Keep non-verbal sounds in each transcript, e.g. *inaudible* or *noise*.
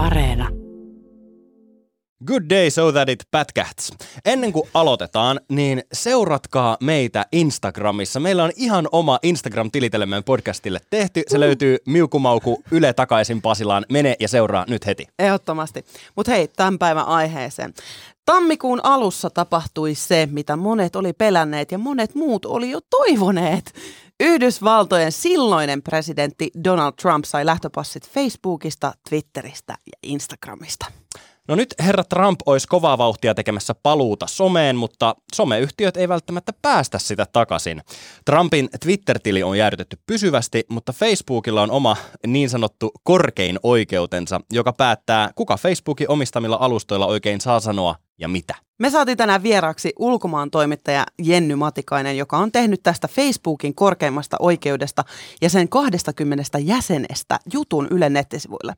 Areena. Good day so that it pätkähts. Ennen kuin aloitetaan, niin seuratkaa meitä Instagramissa. Meillä on ihan oma Instagram-tilitele meidän podcastille tehty. Se löytyy Miukumauku Yle takaisin Pasilaan. Mene ja seuraa nyt heti. Ehdottomasti. Mutta hei, tämän päivän aiheeseen. Tammikuun alussa tapahtui se, mitä monet oli pelänneet ja monet muut oli jo toivoneet. Yhdysvaltojen silloinen presidentti Donald Trump sai lähtöpassit Facebookista, Twitteristä ja Instagramista. No nyt herra Trump olisi kovaa vauhtia tekemässä paluuta someen, mutta someyhtiöt ei välttämättä päästä sitä takaisin. Trumpin Twitter-tili on jäädytetty pysyvästi, mutta Facebookilla on oma niin sanottu korkein oikeutensa, joka päättää, kuka Facebookin omistamilla alustoilla oikein saa sanoa ja mitä. Me saatiin tänään vieraaksi ulkomaan toimittaja Jenny Matikainen, joka on tehnyt tästä Facebookin korkeimmasta oikeudesta ja sen 20 jäsenestä jutun Yle nettisivuille.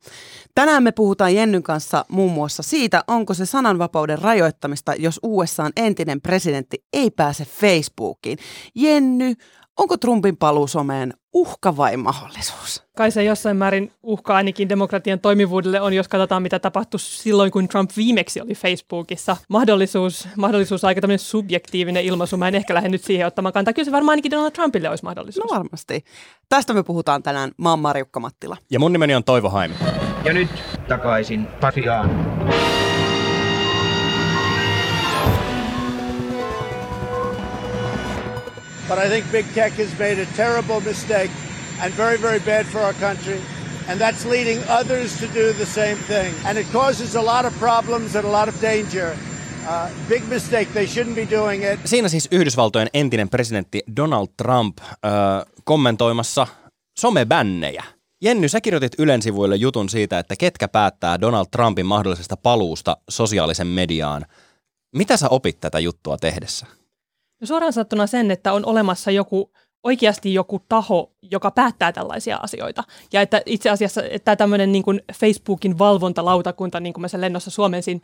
Tänään me puhutaan Jennyn kanssa muun muassa siitä, onko se sananvapauden rajoittamista, jos USAn entinen presidentti ei pääse Facebookiin. Jenny, onko Trumpin paluu someen uhka vai mahdollisuus? Kai se jossain määrin uhka ainakin demokratian toimivuudelle on, jos katsotaan mitä tapahtui silloin, kun Trump viimeksi oli Facebookissa. Mahdollisuus, mahdollisuus aika tämmöinen subjektiivinen ilmaisu. Mä en ehkä lähde nyt siihen ottamaan kantaa. Kyllä se varmaan ainakin Donald Trumpille olisi mahdollisuus. No varmasti. Tästä me puhutaan tänään. Mä oon Marjukka Mattila. Ja mun nimeni on Toivo Haimi. Ja nyt takaisin Pasiaan. But I think big tech has made a terrible mistake and very, very bad for our country. And that's leading others to do the same thing. And it causes a lot of problems and a lot of danger. Uh, big mistake. They shouldn't be doing it. Siinä siis Yhdysvaltojen entinen presidentti Donald Trump äh, kommentoimassa somebännejä. Jenny, sä kirjoitit Ylen sivuille jutun siitä, että ketkä päättää Donald Trumpin mahdollisesta paluusta sosiaalisen mediaan. Mitä sä opit tätä juttua tehdessä? No suoraan sanottuna sen, että on olemassa joku oikeasti joku taho, joka päättää tällaisia asioita. Ja että itse asiassa että tämmöinen niin kuin Facebookin valvontalautakunta, niin kuin mä sen lennossa suomensin,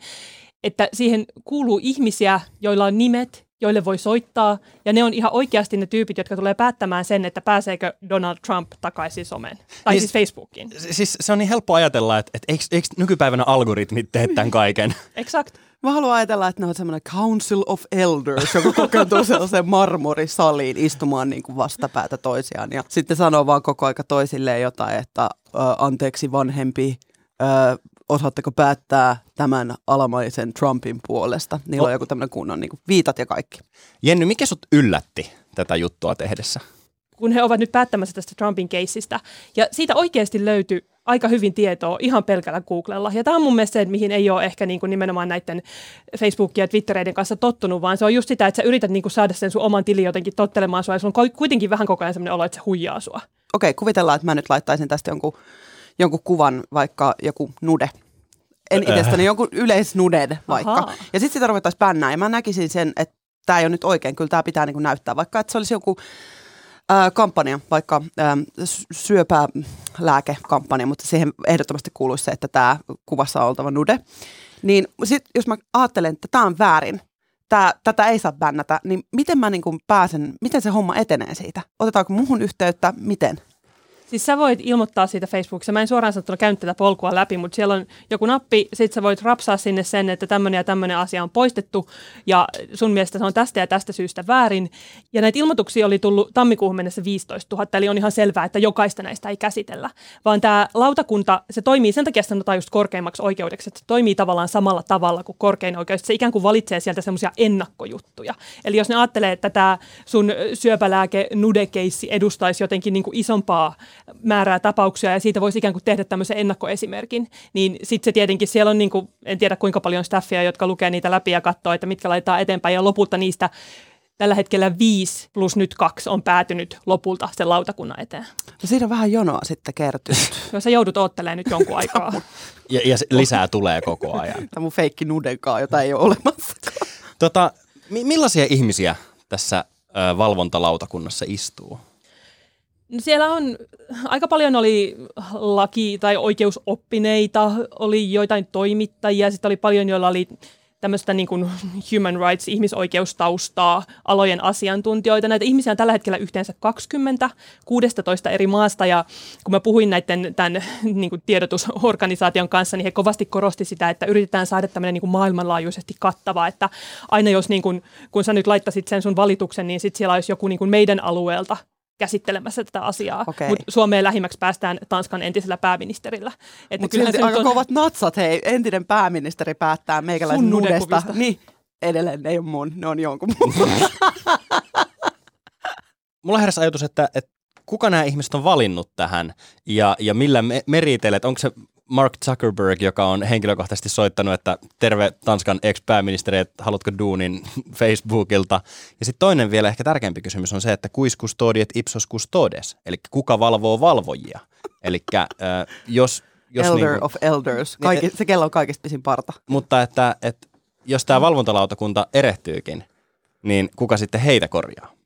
että siihen kuuluu ihmisiä, joilla on nimet, joille voi soittaa, ja ne on ihan oikeasti ne tyypit, jotka tulee päättämään sen, että pääseekö Donald Trump takaisin someen, tai Niin siis Facebookiin. Siis se on niin helppo ajatella, että, että eikö, eikö nykypäivänä algoritmit tee tämän kaiken? Exakt. Mä haluan ajatella, että ne on semmoinen Council of Elders, joka kokoontuu sellaiseen marmorisaliin istumaan niin kuin vastapäätä toisiaan. Ja sitten sanoo vaan koko aika toisilleen jotain, että anteeksi vanhempi, ö, osaatteko päättää tämän alamaisen Trumpin puolesta. Niillä on joku tämmöinen kunnon niin kuin viitat ja kaikki. Jenny, mikä sut yllätti tätä juttua tehdessä? kun he ovat nyt päättämässä tästä Trumpin keissistä. Ja siitä oikeasti löytyi aika hyvin tietoa ihan pelkällä Googlella. Ja tämä on mun mielestä se, mihin ei ole ehkä niin kuin nimenomaan näiden Facebookia ja Twittereiden kanssa tottunut, vaan se on just sitä, että sä yrität niin kuin saada sen sun oman tilin jotenkin tottelemaan sua, ja sulla on kuitenkin vähän koko ajan sellainen olo, että se huijaa sua. Okei, kuvitellaan, että mä nyt laittaisin tästä jonkun, jonkun kuvan, vaikka joku nude. En itsestäni jonkun yleisnuded vaikka. Ahaa. Ja sitten sitä ruvettaisiin bännää. Ja mä näkisin sen, että tämä ei ole nyt oikein. Kyllä tämä pitää niinku näyttää. Vaikka että se olisi joku ää, kampanja, vaikka s- syöpälääkekampanja, mutta siihen ehdottomasti kuuluisi se, että tämä kuvassa on oltava nude. Niin sit, jos mä ajattelen, että tämä on väärin, tää, tätä ei saa bännätä, niin miten mä niinku pääsen, miten se homma etenee siitä? Otetaanko muhun yhteyttä? Miten? Siis sä voit ilmoittaa siitä Facebookissa. Mä en suoraan sanottuna käynyt tätä polkua läpi, mutta siellä on joku nappi, sit sä voit rapsaa sinne sen, että tämmöinen ja tämmöinen asia on poistettu ja sun mielestä se on tästä ja tästä syystä väärin. Ja näitä ilmoituksia oli tullut tammikuuhun mennessä 15 000, eli on ihan selvää, että jokaista näistä ei käsitellä. Vaan tämä lautakunta, se toimii, sen takia sanotaan just korkeimmaksi oikeudeksi, että se toimii tavallaan samalla tavalla kuin korkein oikeus. Se ikään kuin valitsee sieltä semmoisia ennakkojuttuja. Eli jos ne ajattelee, että tämä sun syöpälääke nudekeissi edustaisi jotenkin niin kuin isompaa määrää tapauksia ja siitä voisi ikään kuin tehdä tämmöisen ennakkoesimerkin, niin sitten se tietenkin siellä on, niin kuin, en tiedä kuinka paljon staffia, jotka lukee niitä läpi ja katsoo, että mitkä laitetaan eteenpäin ja lopulta niistä tällä hetkellä viisi plus nyt kaksi on päätynyt lopulta sen lautakunnan eteen. No siinä on vähän jonoa sitten kertynyt. Jos *laughs* sä joudut odottelemaan nyt jonkun *laughs* aikaa. Ja, ja lisää tulee koko ajan. Tämä mun feikki nudenkaa, jota ei ole olemassa. Tota, mi- millaisia ihmisiä tässä ö, valvontalautakunnassa istuu? No Siellä on, aika paljon oli laki- tai oikeusoppineita, oli joitain toimittajia, sitten oli paljon, joilla oli tämmöistä niin kuin human rights, ihmisoikeustaustaa, alojen asiantuntijoita. Näitä ihmisiä on tällä hetkellä yhteensä 20, 16 eri maasta ja kun mä puhuin näiden tämän niin kuin tiedotusorganisaation kanssa, niin he kovasti korosti sitä, että yritetään saada tämmöinen niin kuin maailmanlaajuisesti kattava, että aina jos niin kuin, kun sä nyt laittasit sen sun valituksen, niin sitten siellä olisi joku niin kuin meidän alueelta käsittelemässä tätä asiaa. Okei. Mutta Suomeen lähimmäksi päästään Tanskan entisellä pääministerillä. Että Mutta kyllähän silti se aika on- kovat natsat, hei. Entinen pääministeri päättää meikäläisen nudesta. Niin, edelleen ne ei ole mun, ne on jonkun muun. *laughs* Mulla heräsi ajatus, että, että kuka nämä ihmiset on valinnut tähän ja, ja millä me, meriteillä, että onko se Mark Zuckerberg, joka on henkilökohtaisesti soittanut, että terve Tanskan ex-pääministeri, että haluatko duunin *laughs* Facebookilta. Ja sitten toinen vielä ehkä tärkeämpi kysymys on se, että quis custodiet ipsos custodes, eli kuka valvoo valvojia. Eli äh, jos, jos Elder niinku- of elders. Kaikki, se kello on kaikista pisin parta. mutta että, että jos tämä valvontalautakunta erehtyykin, niin kuka sitten heitä korjaa?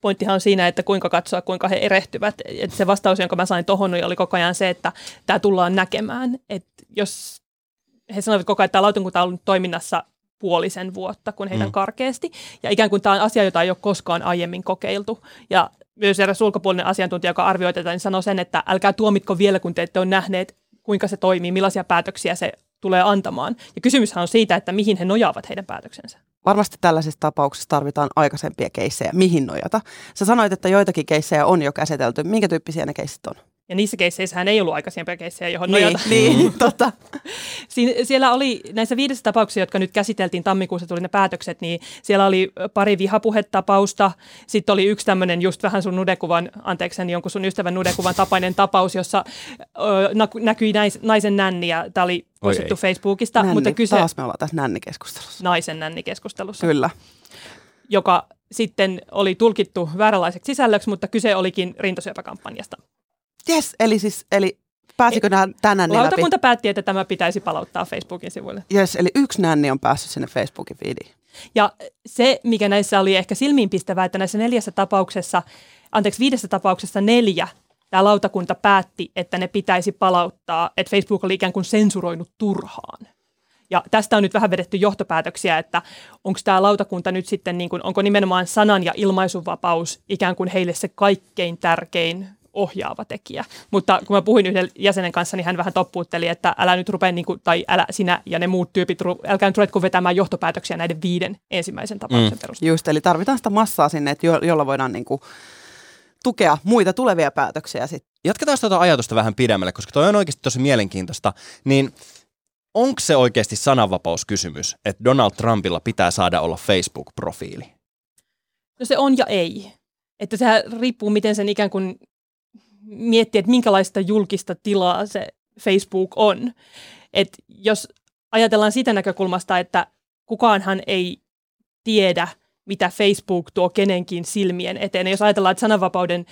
Pointtihan on siinä, että kuinka katsoa, kuinka he erehtyvät. Et se vastaus, jonka mä sain tohon, oli koko ajan se, että tämä tullaan näkemään. Et jos he sanoivat koko ajan, että tämä lautakunta on ollut toiminnassa puolisen vuotta, kun heidän Mm. mm. karkeasti. Ja ikään kuin tämä on asia, jota ei ole koskaan aiemmin kokeiltu. Ja myös eräs ulkopuolinen asiantuntija, joka arvioi tätä, niin sanoi sen, että älkää tuomitko vielä, kun te ette ole nähneet, kuinka se toimii, millaisia päätöksiä se tulee antamaan. Ja kysymyshän on siitä, että mihin he nojaavat heidän päätöksensä. Varmasti tällaisissa tapauksissa tarvitaan aikaisempia keissejä, mihin nojata. Sä sanoit, että joitakin keissejä on jo käsitelty. Minkä tyyppisiä ne keissit on? Ja niissä keisseissähän ei ollut aikaisempia keissejä, johon Niin, nojata. niin *laughs* totta. Siin, siellä oli näissä viidessä tapauksessa, jotka nyt käsiteltiin tammikuussa, tuli ne päätökset, niin siellä oli pari vihapuhetapausta. Sitten oli yksi tämmöinen just vähän sun nudekuvan, anteeksi sen jonkun sun ystävän nudekuvan tapainen tapaus, jossa ö, näkyi nais, naisen nänni ja tämä oli ei. Facebookista, Nänni. mutta kyse Taas me ollaan tässä nännikeskustelussa. naisen nänni keskustelussa, Kyllä. joka sitten oli tulkittu vääränlaiseksi sisällöksi, mutta kyse olikin rintasyöpäkampanjasta. Yes, eli siis, eli pääsikö nämä tänään läpi? Lautakunta päätti, että tämä pitäisi palauttaa Facebookin sivuille. Yes, eli yksi nänni on päässyt sinne Facebookin feediin. Ja se, mikä näissä oli ehkä silmiinpistävää, että näissä neljässä tapauksessa, anteeksi viidessä tapauksessa neljä, tämä lautakunta päätti, että ne pitäisi palauttaa, että Facebook oli ikään kuin sensuroinut turhaan. Ja tästä on nyt vähän vedetty johtopäätöksiä, että onko tämä lautakunta nyt sitten, niin kuin, onko nimenomaan sanan- ja ilmaisunvapaus ikään kuin heille se kaikkein tärkein ohjaava tekijä. Mutta kun mä puhuin yhden jäsenen kanssa, niin hän vähän toppuutteli, että älä nyt rupea, niin kuin, tai älä sinä ja ne muut tyypit, älkää nyt ruvetko vetämään johtopäätöksiä näiden viiden ensimmäisen tapauksen mm. perusteella. Just, eli tarvitaan sitä massaa sinne, että jo, jolla voidaan niin kuin tukea muita tulevia päätöksiä sitten. Jatketaan tuota ajatusta vähän pidemmälle, koska toi on oikeasti tosi mielenkiintoista. Niin onko se oikeasti sananvapauskysymys, että Donald Trumpilla pitää saada olla Facebook-profiili? No se on ja ei. Että sehän riippuu, miten sen ikään kuin miettii, että minkälaista julkista tilaa se Facebook on. Et jos ajatellaan sitä näkökulmasta, että kukaanhan ei tiedä, mitä Facebook tuo kenenkin silmien eteen. Ja jos ajatellaan, että sananvapauden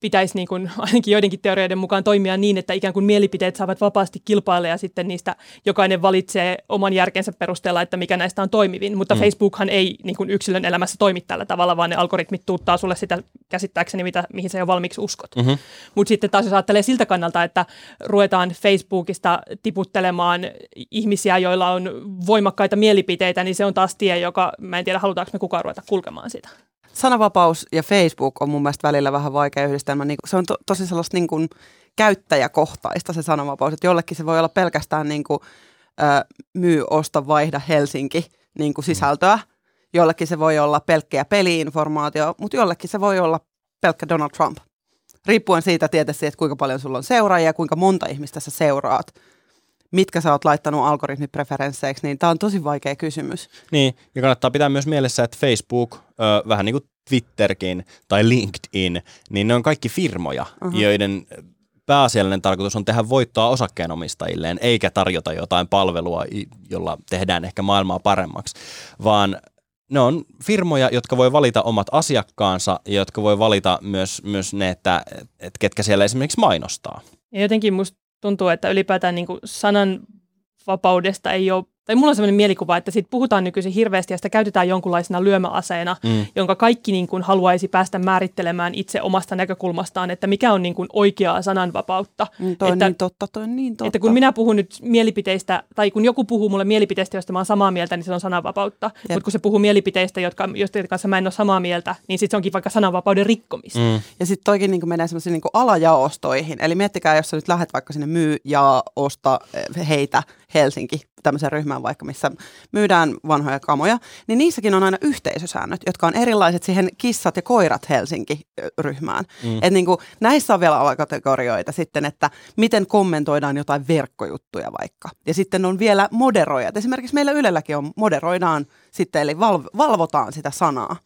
pitäisi niin kuin, ainakin joidenkin teorioiden mukaan toimia niin, että ikään kuin mielipiteet saavat vapaasti kilpailla ja sitten niistä jokainen valitsee oman järkensä perusteella, että mikä näistä on toimivin. Mutta Mm. Facebookhan ei niin kuin yksilön elämässä toimi tällä tavalla, vaan ne algoritmit tuuttaa sulle sitä käsittääkseni, mitä, mihin sä jo valmiiksi uskot. Mhm. Mutta sitten taas jos ajattelee siltä kannalta, että ruvetaan Facebookista tiputtelemaan ihmisiä, joilla on voimakkaita mielipiteitä, niin se on taas tie, joka, mä en tiedä, halutaanko me kukaan ruveta kulkemaan sitä. Sananvapaus ja Facebook on mun mielestä välillä vähän vaikea yhdistelmä. Niin se on to, tosi sellaista niin kuin käyttäjäkohtaista se sananvapaus. Että jollekin se voi olla pelkästään niin kuin, ö, myy, osta, vaihda Helsinki niin kuin sisältöä. Jollekin se voi olla pelkkiä peliinformaatio, mutta jollekin se voi olla pelkkä Donald Trump. Riippuen siitä tietysti, että kuinka paljon sulla on seuraajia ja kuinka monta ihmistä sä seuraat. Mitkä sä oot laittanut algoritmipreferensseiksi, niin tämä on tosi vaikea kysymys. Niin, ja kannattaa pitää myös mielessä, että Facebook, ö, vähän niin kuin Twitterkin tai LinkedIn, niin ne on kaikki firmoja, uh-huh. joiden pääasiallinen tarkoitus on tehdä voittoa osakkeenomistajilleen, eikä tarjota jotain palvelua, jolla tehdään ehkä maailmaa paremmaksi, vaan ne on firmoja, jotka voi valita omat asiakkaansa ja jotka voi valita myös, myös ne, että, että ketkä siellä esimerkiksi mainostaa. Ja jotenkin musta tuntuu, että ylipäätään niin sanan vapaudesta ei ole tai mulla on sellainen mielikuva, että siitä puhutaan nykyisin hirveästi ja sitä käytetään jonkunlaisena lyömäaseena, mm. jonka kaikki niin kuin haluaisi päästä määrittelemään itse omasta näkökulmastaan, että mikä on niin kuin oikeaa sananvapautta. Mm, toi että, on niin totta, toi on niin totta. Että kun minä puhun nyt mielipiteistä, tai kun joku puhuu mulle mielipiteistä, joista mä oon samaa mieltä, niin se on sananvapautta. Mutta kun se puhuu mielipiteistä, jotka, joiden kanssa mä en ole samaa mieltä, niin sitten se onkin vaikka sananvapauden rikkomista. Mm. Ja sitten toikin niin menee semmoisiin niin alajaostoihin. Eli miettikää, jos sä nyt lähdet vaikka sinne myy ja osta eh, heitä Helsinki, tämmöisen ryhmään vaikka, missä myydään vanhoja kamoja, niin niissäkin on aina yhteisösäännöt, jotka on erilaiset siihen kissat ja koirat Helsinki-ryhmään. Mm. Et niin kuin, näissä on vielä alakategorioita sitten, että miten kommentoidaan jotain verkkojuttuja vaikka. Ja sitten on vielä moderoijat. Esimerkiksi meillä Ylelläkin on moderoidaan sitten, eli valv- valvotaan sitä sanaa.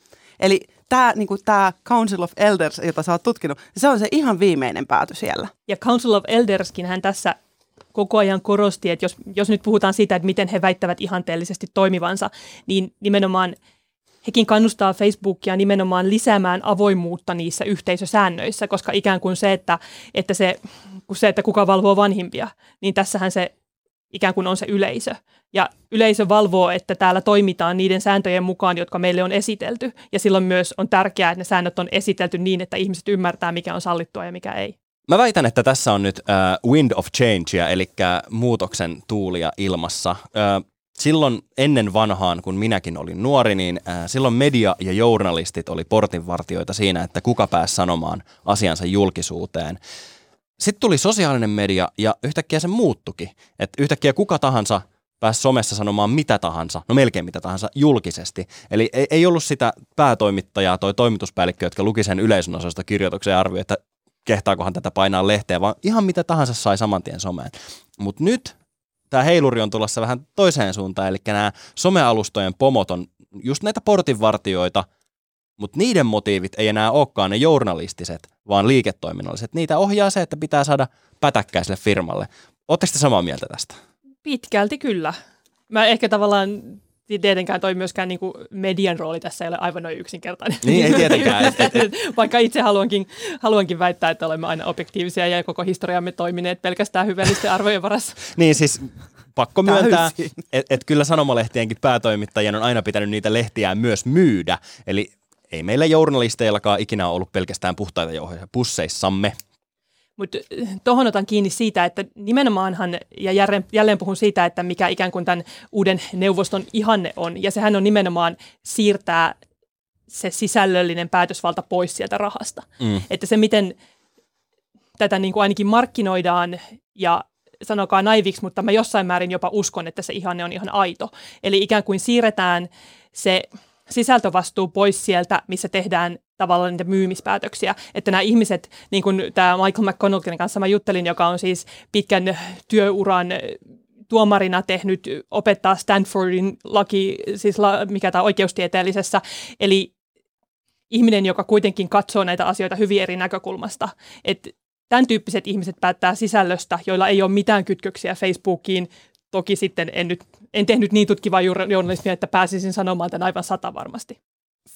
Eli tämä niin tämä Council of Elders, jota sä oot tutkinut, se on se ihan viimeinen pääty siellä. Ja Council of Elderskin hän tässä koko ajan korosti, että jos, jos nyt puhutaan siitä, että miten he väittävät ihanteellisesti toimivansa, niin nimenomaan hekin kannustaa Facebookia nimenomaan lisäämään avoimuutta niissä yhteisösäännöissä, koska ikään kuin se, että, että se, kun se, että kuka valvoo vanhimpia, niin tässähän se ikään kuin on se yleisö. Ja yleisö valvoo, että täällä toimitaan niiden sääntöjen mukaan, jotka meille on esitelty. Ja silloin myös on tärkeää, että ne säännöt on esitelty niin, että ihmiset ymmärtää, mikä on sallittua ja mikä ei. Mä väitän, että tässä on nyt uh, wind of change, eli muutoksen tuulia ilmassa. Uh, silloin ennen vanhaan, kun minäkin olin nuori, niin uh, silloin media ja journalistit oli portinvartioita siinä, että kuka pääsi sanomaan asiansa julkisuuteen. Sitten tuli sosiaalinen media ja yhtäkkiä se muuttuki. Että yhtäkkiä kuka tahansa pääsi somessa sanomaan mitä tahansa, no melkein mitä tahansa, julkisesti. Eli ei, ei ollut sitä päätoimittajaa, toi toimituspäällikkö, jotka luki sen yleisön osasta kirjoituksen ja arvioi, että kehtaakohan tätä painaa lehteen, vaan ihan mitä tahansa sai saman tien someen. Mutta nyt tämä heiluri on tulossa vähän toiseen suuntaan, eli nämä somealustojen pomot on just näitä portinvartioita, mutta niiden motiivit ei enää olekaan ne journalistiset, vaan liiketoiminnalliset. Niitä ohjaa se, että pitää saada pätäkkäiselle firmalle. Oletteko te samaa mieltä tästä? Pitkälti kyllä. Mä ehkä tavallaan tietenkään toi myöskään niin kuin median rooli tässä ei ole aivan noin yksinkertainen. Niin, ei tietenkään. Et, *laughs* et, et. Vaikka itse haluankin, haluankin väittää, että olemme aina objektiivisia ja koko historiamme toimineet pelkästään hyvällisten arvojen varassa. niin siis pakko myöntää, että et kyllä sanomalehtienkin päätoimittajien on aina pitänyt niitä lehtiä myös myydä. Eli ei meillä journalisteillakaan ikinä ollut pelkästään puhtaita jauhoja pusseissamme. Mutta eh, tuohon otan kiinni siitä, että nimenomaanhan, ja jälleen, jälleen puhun siitä, että mikä ikään kuin tämän uuden neuvoston ihanne on, ja sehän on nimenomaan siirtää se sisällöllinen päätösvalta pois sieltä rahasta. Mm. Että se, miten tätä niin kuin ainakin markkinoidaan ja sanokaa naiviksi, mutta mä jossain määrin jopa uskon, että se ihanne on ihan aito. Eli ikään kuin siirretään se sisältövastuu pois sieltä, missä tehdään tavallaan niitä myymispäätöksiä. Että nämä ihmiset, niin kuin tämä Michael McConnellin kanssa mä juttelin, joka on siis pitkän työuran tuomarina tehnyt, opettaa Stanfordin laki, siis la, mikä tämä oikeustieteellisessä, eli ihminen, joka kuitenkin katsoo näitä asioita hyvin eri näkökulmasta. Että tämän tyyppiset ihmiset päättää sisällöstä, joilla ei ole mitään kytköksiä Facebookiin. Toki sitten en, nyt, en tehnyt niin tutkivaa journalismia, että pääsisin sanomaan tämän aivan sata varmasti.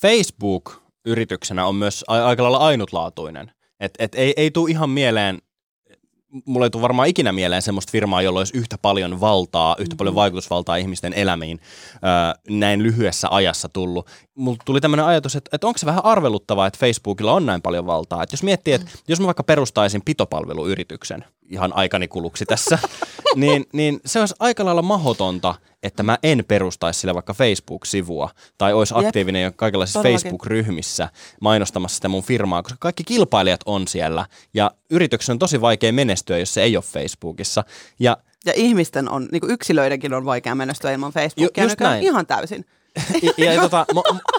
Facebook yrityksenä on myös aika lailla ainutlaatuinen. Et, et ei, ei tule ihan mieleen, mulle ei tule varmaan ikinä mieleen semmoista firmaa, jolla olisi yhtä paljon valtaa, yhtä paljon mm-hmm. vaikutusvaltaa ihmisten elämiin ö, näin lyhyessä ajassa tullut. Mulle tuli tämmöinen ajatus, että, että onko se vähän arveluttavaa, että Facebookilla on näin paljon valtaa. Että jos miettii, että mm. jos mä vaikka perustaisin pitopalveluyrityksen, ihan aikani kuluksi tässä, *laughs* niin, niin se olisi aika lailla mahdotonta, että mä en perustaisi sille vaikka Facebook-sivua tai olisi aktiivinen jo kaikenlaisissa Todellakin. Facebook-ryhmissä mainostamassa sitä mun firmaa, koska kaikki kilpailijat on siellä ja yrityksen on tosi vaikea menestyä, jos se ei ole Facebookissa. Ja, ja ihmisten on, niin kuin yksilöidenkin on vaikea menestyä ilman Facebookia, just näin. ihan täysin. Ja, ja tota, *laughs* mo-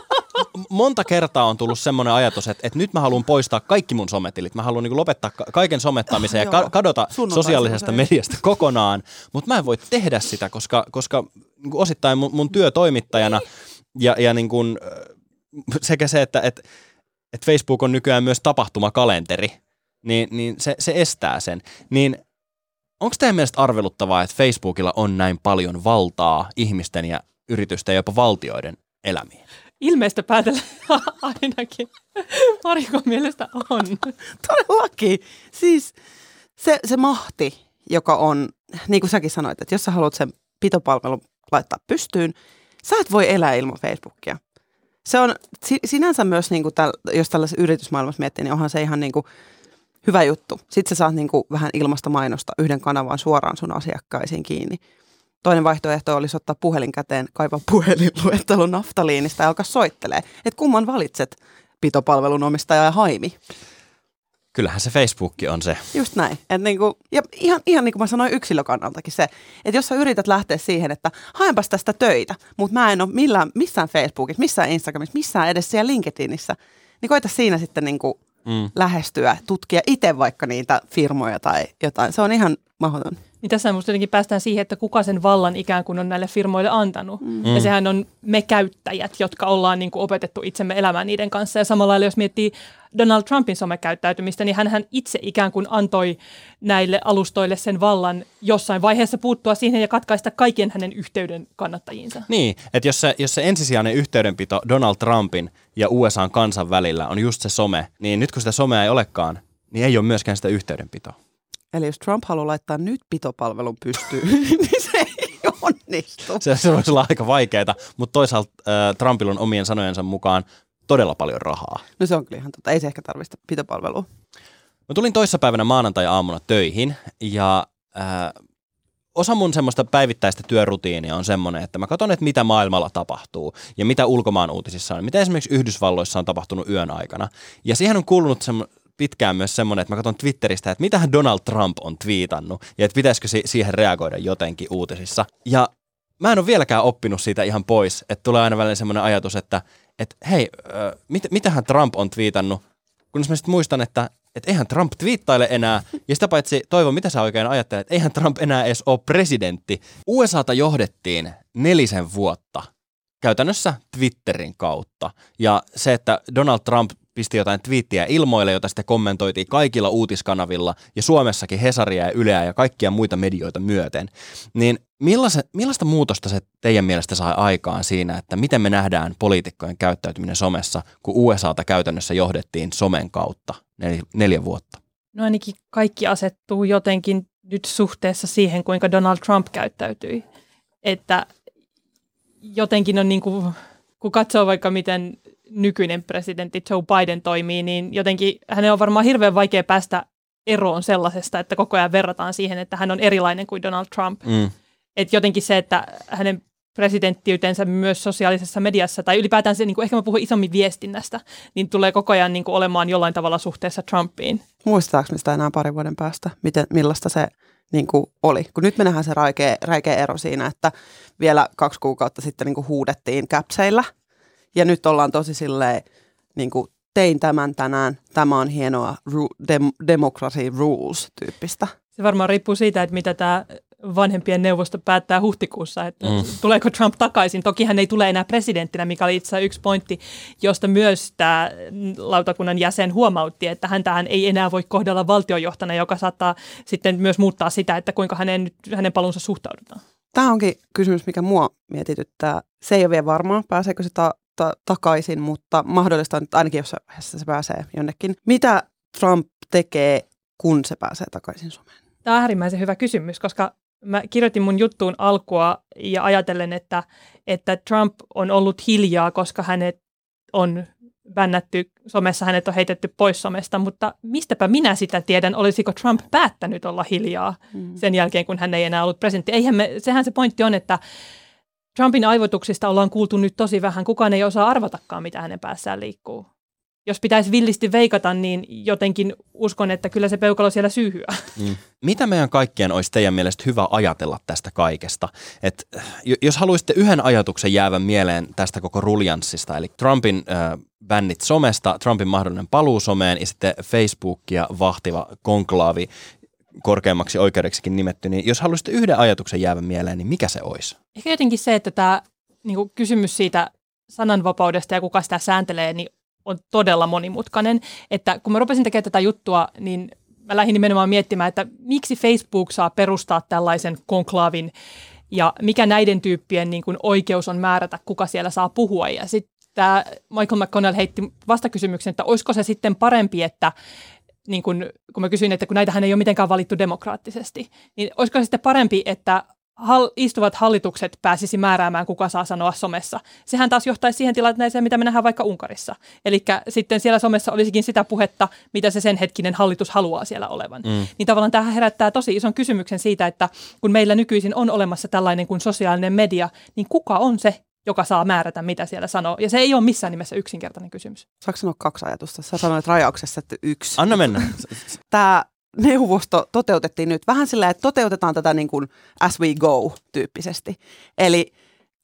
monta kertaa on tullut semmoinen ajatus, että, että nyt mä haluan poistaa kaikki mun sometilit. Mä haluan niin lopettaa kaiken somettamisen ja ka- kadota sosiaalisesta mediasta kokonaan, mutta mä en voi tehdä sitä, koska, koska niin kuin osittain mun, mun työ toimittajana ja, ja niin kuin, sekä se, että, että, että Facebook on nykyään myös tapahtumakalenteri, niin, niin se, se estää sen. Niin onko teidän mielestä arveluttavaa, että Facebookilla on näin paljon valtaa ihmisten ja yritysten ja jopa valtioiden elämiin? Ilmeistä päätellä *laughs* ainakin. Marikon mielestä on. Todellakin. Siis se, se mahti, joka on, niin kuin säkin sanoit, että jos sä haluat sen pitopalvelun laittaa pystyyn. Sä et voi elää ilman Facebookia. Se on si- sinänsä myös, niin kuin täl, jos tällaisessa yritysmaailmassa miettii, niin onhan se ihan niin kuin hyvä juttu. Sitten sä saat niin kuin vähän ilmasta mainosta yhden kanavan suoraan sun asiakkaisiin kiinni. Toinen vaihtoehto olisi ottaa puhelin käteen, kaivaa puhelinluettelo naftaliinista ja alkaa soittelee. Että kumman valitset, pitopalvelun omistaja ja haimi? Kyllähän se Facebook on se. Just näin. Et niinku, ja ihan, ihan niin kuin mä sanoin yksilökannaltakin se, että jos sä yrität lähteä siihen, että haenpas tästä töitä, mutta mä en ole millään, missään Facebookissa, missään Instagramissa, missään edes siellä LinkedInissä, niin koita siinä sitten niinku mm. lähestyä, tutkia itse vaikka niitä firmoja tai jotain. Se on ihan mahdoton. Niin tässä minusta jotenkin päästään siihen, että kuka sen vallan ikään kuin on näille firmoille antanut. Mm. Ja sehän on me käyttäjät, jotka ollaan niin kuin opetettu itsemme elämään niiden kanssa. Ja samalla lailla, jos miettii Donald Trumpin somekäyttäytymistä, niin hän itse ikään kuin antoi näille alustoille sen vallan jossain vaiheessa puuttua siihen ja katkaista kaiken hänen yhteyden kannattajiinsa. Niin, että jos se, jos se ensisijainen yhteydenpito Donald Trumpin ja USAn kansan välillä on just se some, niin nyt kun sitä somea ei olekaan, niin ei ole myöskään sitä yhteydenpitoa. Eli jos Trump haluaa laittaa nyt pitopalvelun pystyyn, *laughs* niin se ei onnistu. Se, se voisi olla aika vaikeaa, mutta toisaalta äh, Trumpilla on omien sanojensa mukaan todella paljon rahaa. No se on kyllä ihan totta. Ei se ehkä tarvitse pitopalvelua. Mä tulin toissapäivänä maanantai-aamuna töihin ja äh, osa mun semmoista päivittäistä työrutiinia on semmoinen, että mä katson, että mitä maailmalla tapahtuu ja mitä ulkomaan uutisissa on. Mitä esimerkiksi Yhdysvalloissa on tapahtunut yön aikana. Ja siihen on kuulunut semmo- pitkään myös semmoinen, että mä katson Twitteristä, että mitähän Donald Trump on twiitannut ja että pitäisikö si- siihen reagoida jotenkin uutisissa. Ja mä en ole vieläkään oppinut siitä ihan pois, että tulee aina välillä semmoinen ajatus, että, että hei, äh, mit, mitähän Trump on twiitannut, kunnes mä sitten muistan, että että eihän Trump twiittaile enää. Ja sitä paitsi, Toivo, mitä sä oikein ajattelet, että eihän Trump enää edes ole presidentti. USAta johdettiin nelisen vuotta käytännössä Twitterin kautta. Ja se, että Donald Trump pisti jotain twiittiä ilmoille, jota sitten kommentoitiin kaikilla uutiskanavilla ja Suomessakin Hesaria ja Yleä ja kaikkia muita medioita myöten. Niin millaista, millaista muutosta se teidän mielestä saa aikaan siinä, että miten me nähdään poliitikkojen käyttäytyminen somessa, kun USAta käytännössä johdettiin somen kautta nel, neljä vuotta? No ainakin kaikki asettuu jotenkin nyt suhteessa siihen, kuinka Donald Trump käyttäytyi. Että jotenkin on niin kuin, kun katsoo vaikka miten nykyinen presidentti Joe Biden toimii, niin jotenkin hänen on varmaan hirveän vaikea päästä eroon sellaisesta, että koko ajan verrataan siihen, että hän on erilainen kuin Donald Trump. Mm. Et jotenkin se, että hänen presidenttiytensä myös sosiaalisessa mediassa, tai ylipäätään se, niin kuin, ehkä mä puhun isommin viestinnästä, niin tulee koko ajan niin kuin, olemaan jollain tavalla suhteessa Trumpiin. Muistaako sitä enää parin vuoden päästä, miten, millaista se niin kuin oli? Kun nyt me nähdään se räikeä, räikeä ero siinä, että vielä kaksi kuukautta sitten niin kuin huudettiin käpseillä – ja nyt ollaan tosi silleen, niin kuin, tein tämän tänään, tämä on hienoa ru- dem- democracy rules tyyppistä. Se varmaan riippuu siitä, että mitä tämä vanhempien neuvosto päättää huhtikuussa, että mm. tuleeko Trump takaisin. Toki hän ei tule enää presidenttinä, mikä oli itse yksi pointti, josta myös tämä lautakunnan jäsen huomautti, että hän tähän ei enää voi kohdella valtiojohtana, joka saattaa sitten myös muuttaa sitä, että kuinka hänen, hänen palunsa suhtaudutaan. Tämä onkin kysymys, mikä mua mietityttää. Se ei ole vielä varmaa, pääseekö se ta- ta- takaisin, mutta mahdollista on, että ainakin jossain vaiheessa se pääsee jonnekin. Mitä Trump tekee, kun se pääsee takaisin Suomeen? Tämä on äärimmäisen hyvä kysymys, koska mä kirjoitin mun juttuun alkua ja ajatellen, että, että Trump on ollut hiljaa, koska hänet on bännätty somessa, hänet on heitetty pois somesta, mutta mistäpä minä sitä tiedän, olisiko Trump päättänyt olla hiljaa mm. sen jälkeen, kun hän ei enää ollut presidentti. Eihän me, sehän se pointti on, että Trumpin aivotuksista ollaan kuultu nyt tosi vähän. Kukaan ei osaa arvatakaan, mitä hänen päässään liikkuu. Jos pitäisi villisti veikata, niin jotenkin uskon, että kyllä se peukalo siellä syyhyä. *laughs* Mm. Mitä meidän kaikkien olisi teidän mielestä hyvä ajatella tästä kaikesta? Et, jos haluaisitte yhden ajatuksen jäävän mieleen tästä koko ruljanssista, eli Trumpin äh, bännit somesta, Trumpin mahdollinen paluu someen ja sitten Facebookia vahtiva konklaavi, korkeammaksi oikeudeksikin nimetty, niin jos haluaisitte yhden ajatuksen jäävän mieleen, niin mikä se olisi? Ehkä jotenkin se, että tämä niin kuin kysymys siitä sananvapaudesta ja kuka sitä sääntelee, niin on todella monimutkainen. Että kun mä rupesin tekemään tätä juttua, niin mä lähdin nimenomaan miettimään, että miksi Facebook saa perustaa tällaisen konklaavin ja mikä näiden tyyppien niin kuin oikeus on määrätä, kuka siellä saa puhua. Ja sitten tämä Michael McConnell heitti vastakysymyksen, että olisiko se sitten parempi, että niin kun, kun mä kysyin, että kun näitähän ei ole mitenkään valittu demokraattisesti, niin olisiko se sitten parempi, että hal- istuvat hallitukset pääsisi määräämään, kuka saa sanoa somessa. Sehän taas johtaisi siihen tilanteeseen, mitä me nähdään vaikka Unkarissa. Eli sitten siellä somessa olisikin sitä puhetta, mitä se sen hetkinen hallitus haluaa siellä olevan. Mm. Niin tavallaan tämä herättää tosi ison kysymyksen siitä, että kun meillä nykyisin on olemassa tällainen kuin sosiaalinen media, niin kuka on se, joka saa määrätä, mitä siellä sanoo. Ja se ei ole missään nimessä yksinkertainen kysymys. Saanko sanoa kaksi ajatusta? Sä sanoit rajauksessa, että yksi. Anna mennä. Tämä neuvosto toteutettiin nyt vähän sillä, että toteutetaan tätä niin kuin as we go tyyppisesti. Eli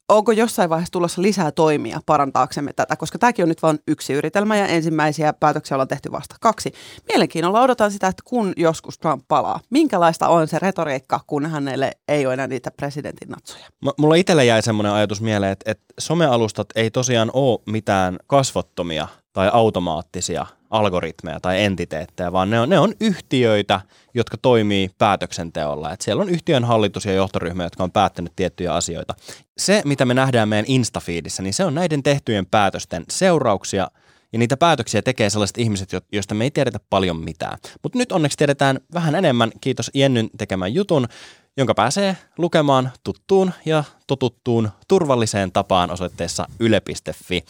onko jossain vaiheessa tulossa lisää toimia parantaaksemme tätä, koska tämäkin on nyt vain yksi yritelmä ja ensimmäisiä päätöksiä ollaan tehty vasta kaksi. Mielenkiinnolla odotan sitä, että kun joskus Trump palaa, minkälaista on se retoriikka, kun hänelle ei ole enää niitä presidentin natsuja? M- mulla itselle jäi semmoinen ajatus mieleen, että, että somealustat ei tosiaan ole mitään kasvottomia tai automaattisia algoritmeja tai entiteettejä, vaan ne on, ne on yhtiöitä, jotka toimii päätöksenteolla. Et siellä on yhtiön hallitus ja johtoryhmä, jotka on päättänyt tiettyjä asioita. Se, mitä me nähdään meidän Instafeedissä, niin se on näiden tehtyjen päätösten seurauksia, ja niitä päätöksiä tekee sellaiset ihmiset, joista me ei tiedetä paljon mitään. Mutta nyt onneksi tiedetään vähän enemmän, kiitos Jennyn tekemän jutun, jonka pääsee lukemaan tuttuun ja totuttuun turvalliseen tapaan osoitteessa yle.fi.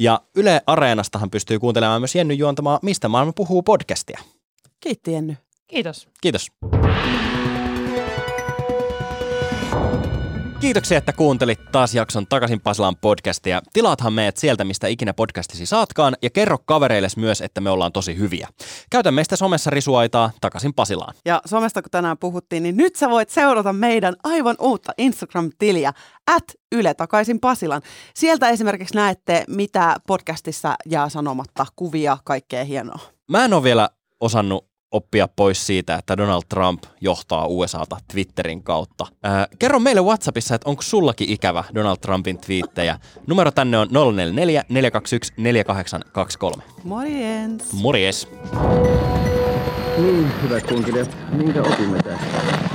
Ja Yle Areenastahan pystyy kuuntelemaan myös Jenny juontamaa Mistä maailma puhuu podcastia. Kiitti Jenny. Kiitos. Kiitos. Kiitoksia, että kuuntelit taas jakson Takaisin Pasilaan podcastia. Tilaathan meidät sieltä, mistä ikinä podcastisi saatkaan, ja kerro kavereilles myös, että me ollaan tosi hyviä. Käytä meistä somessa risuaitaa Takaisin Pasilaan. Ja somesta kun tänään puhuttiin, niin nyt sä voit seurata meidän aivan uutta Instagram-tiliä, at Yle Takaisin Pasilan. Sieltä esimerkiksi näette, mitä podcastissa jää sanomatta, kuvia, kaikkea hienoa. Mä en ole vielä osannut oppia pois siitä, että Donald Trump johtaa USAta Twitterin kautta. Ää, kerro meille WhatsAppissa, että onko sullakin ikävä Donald Trumpin twiittejä. Numero tänne on 044 421 4823. Morjens! Morjes! Niin, hyvät kunkilijat, minkä opimme tästä?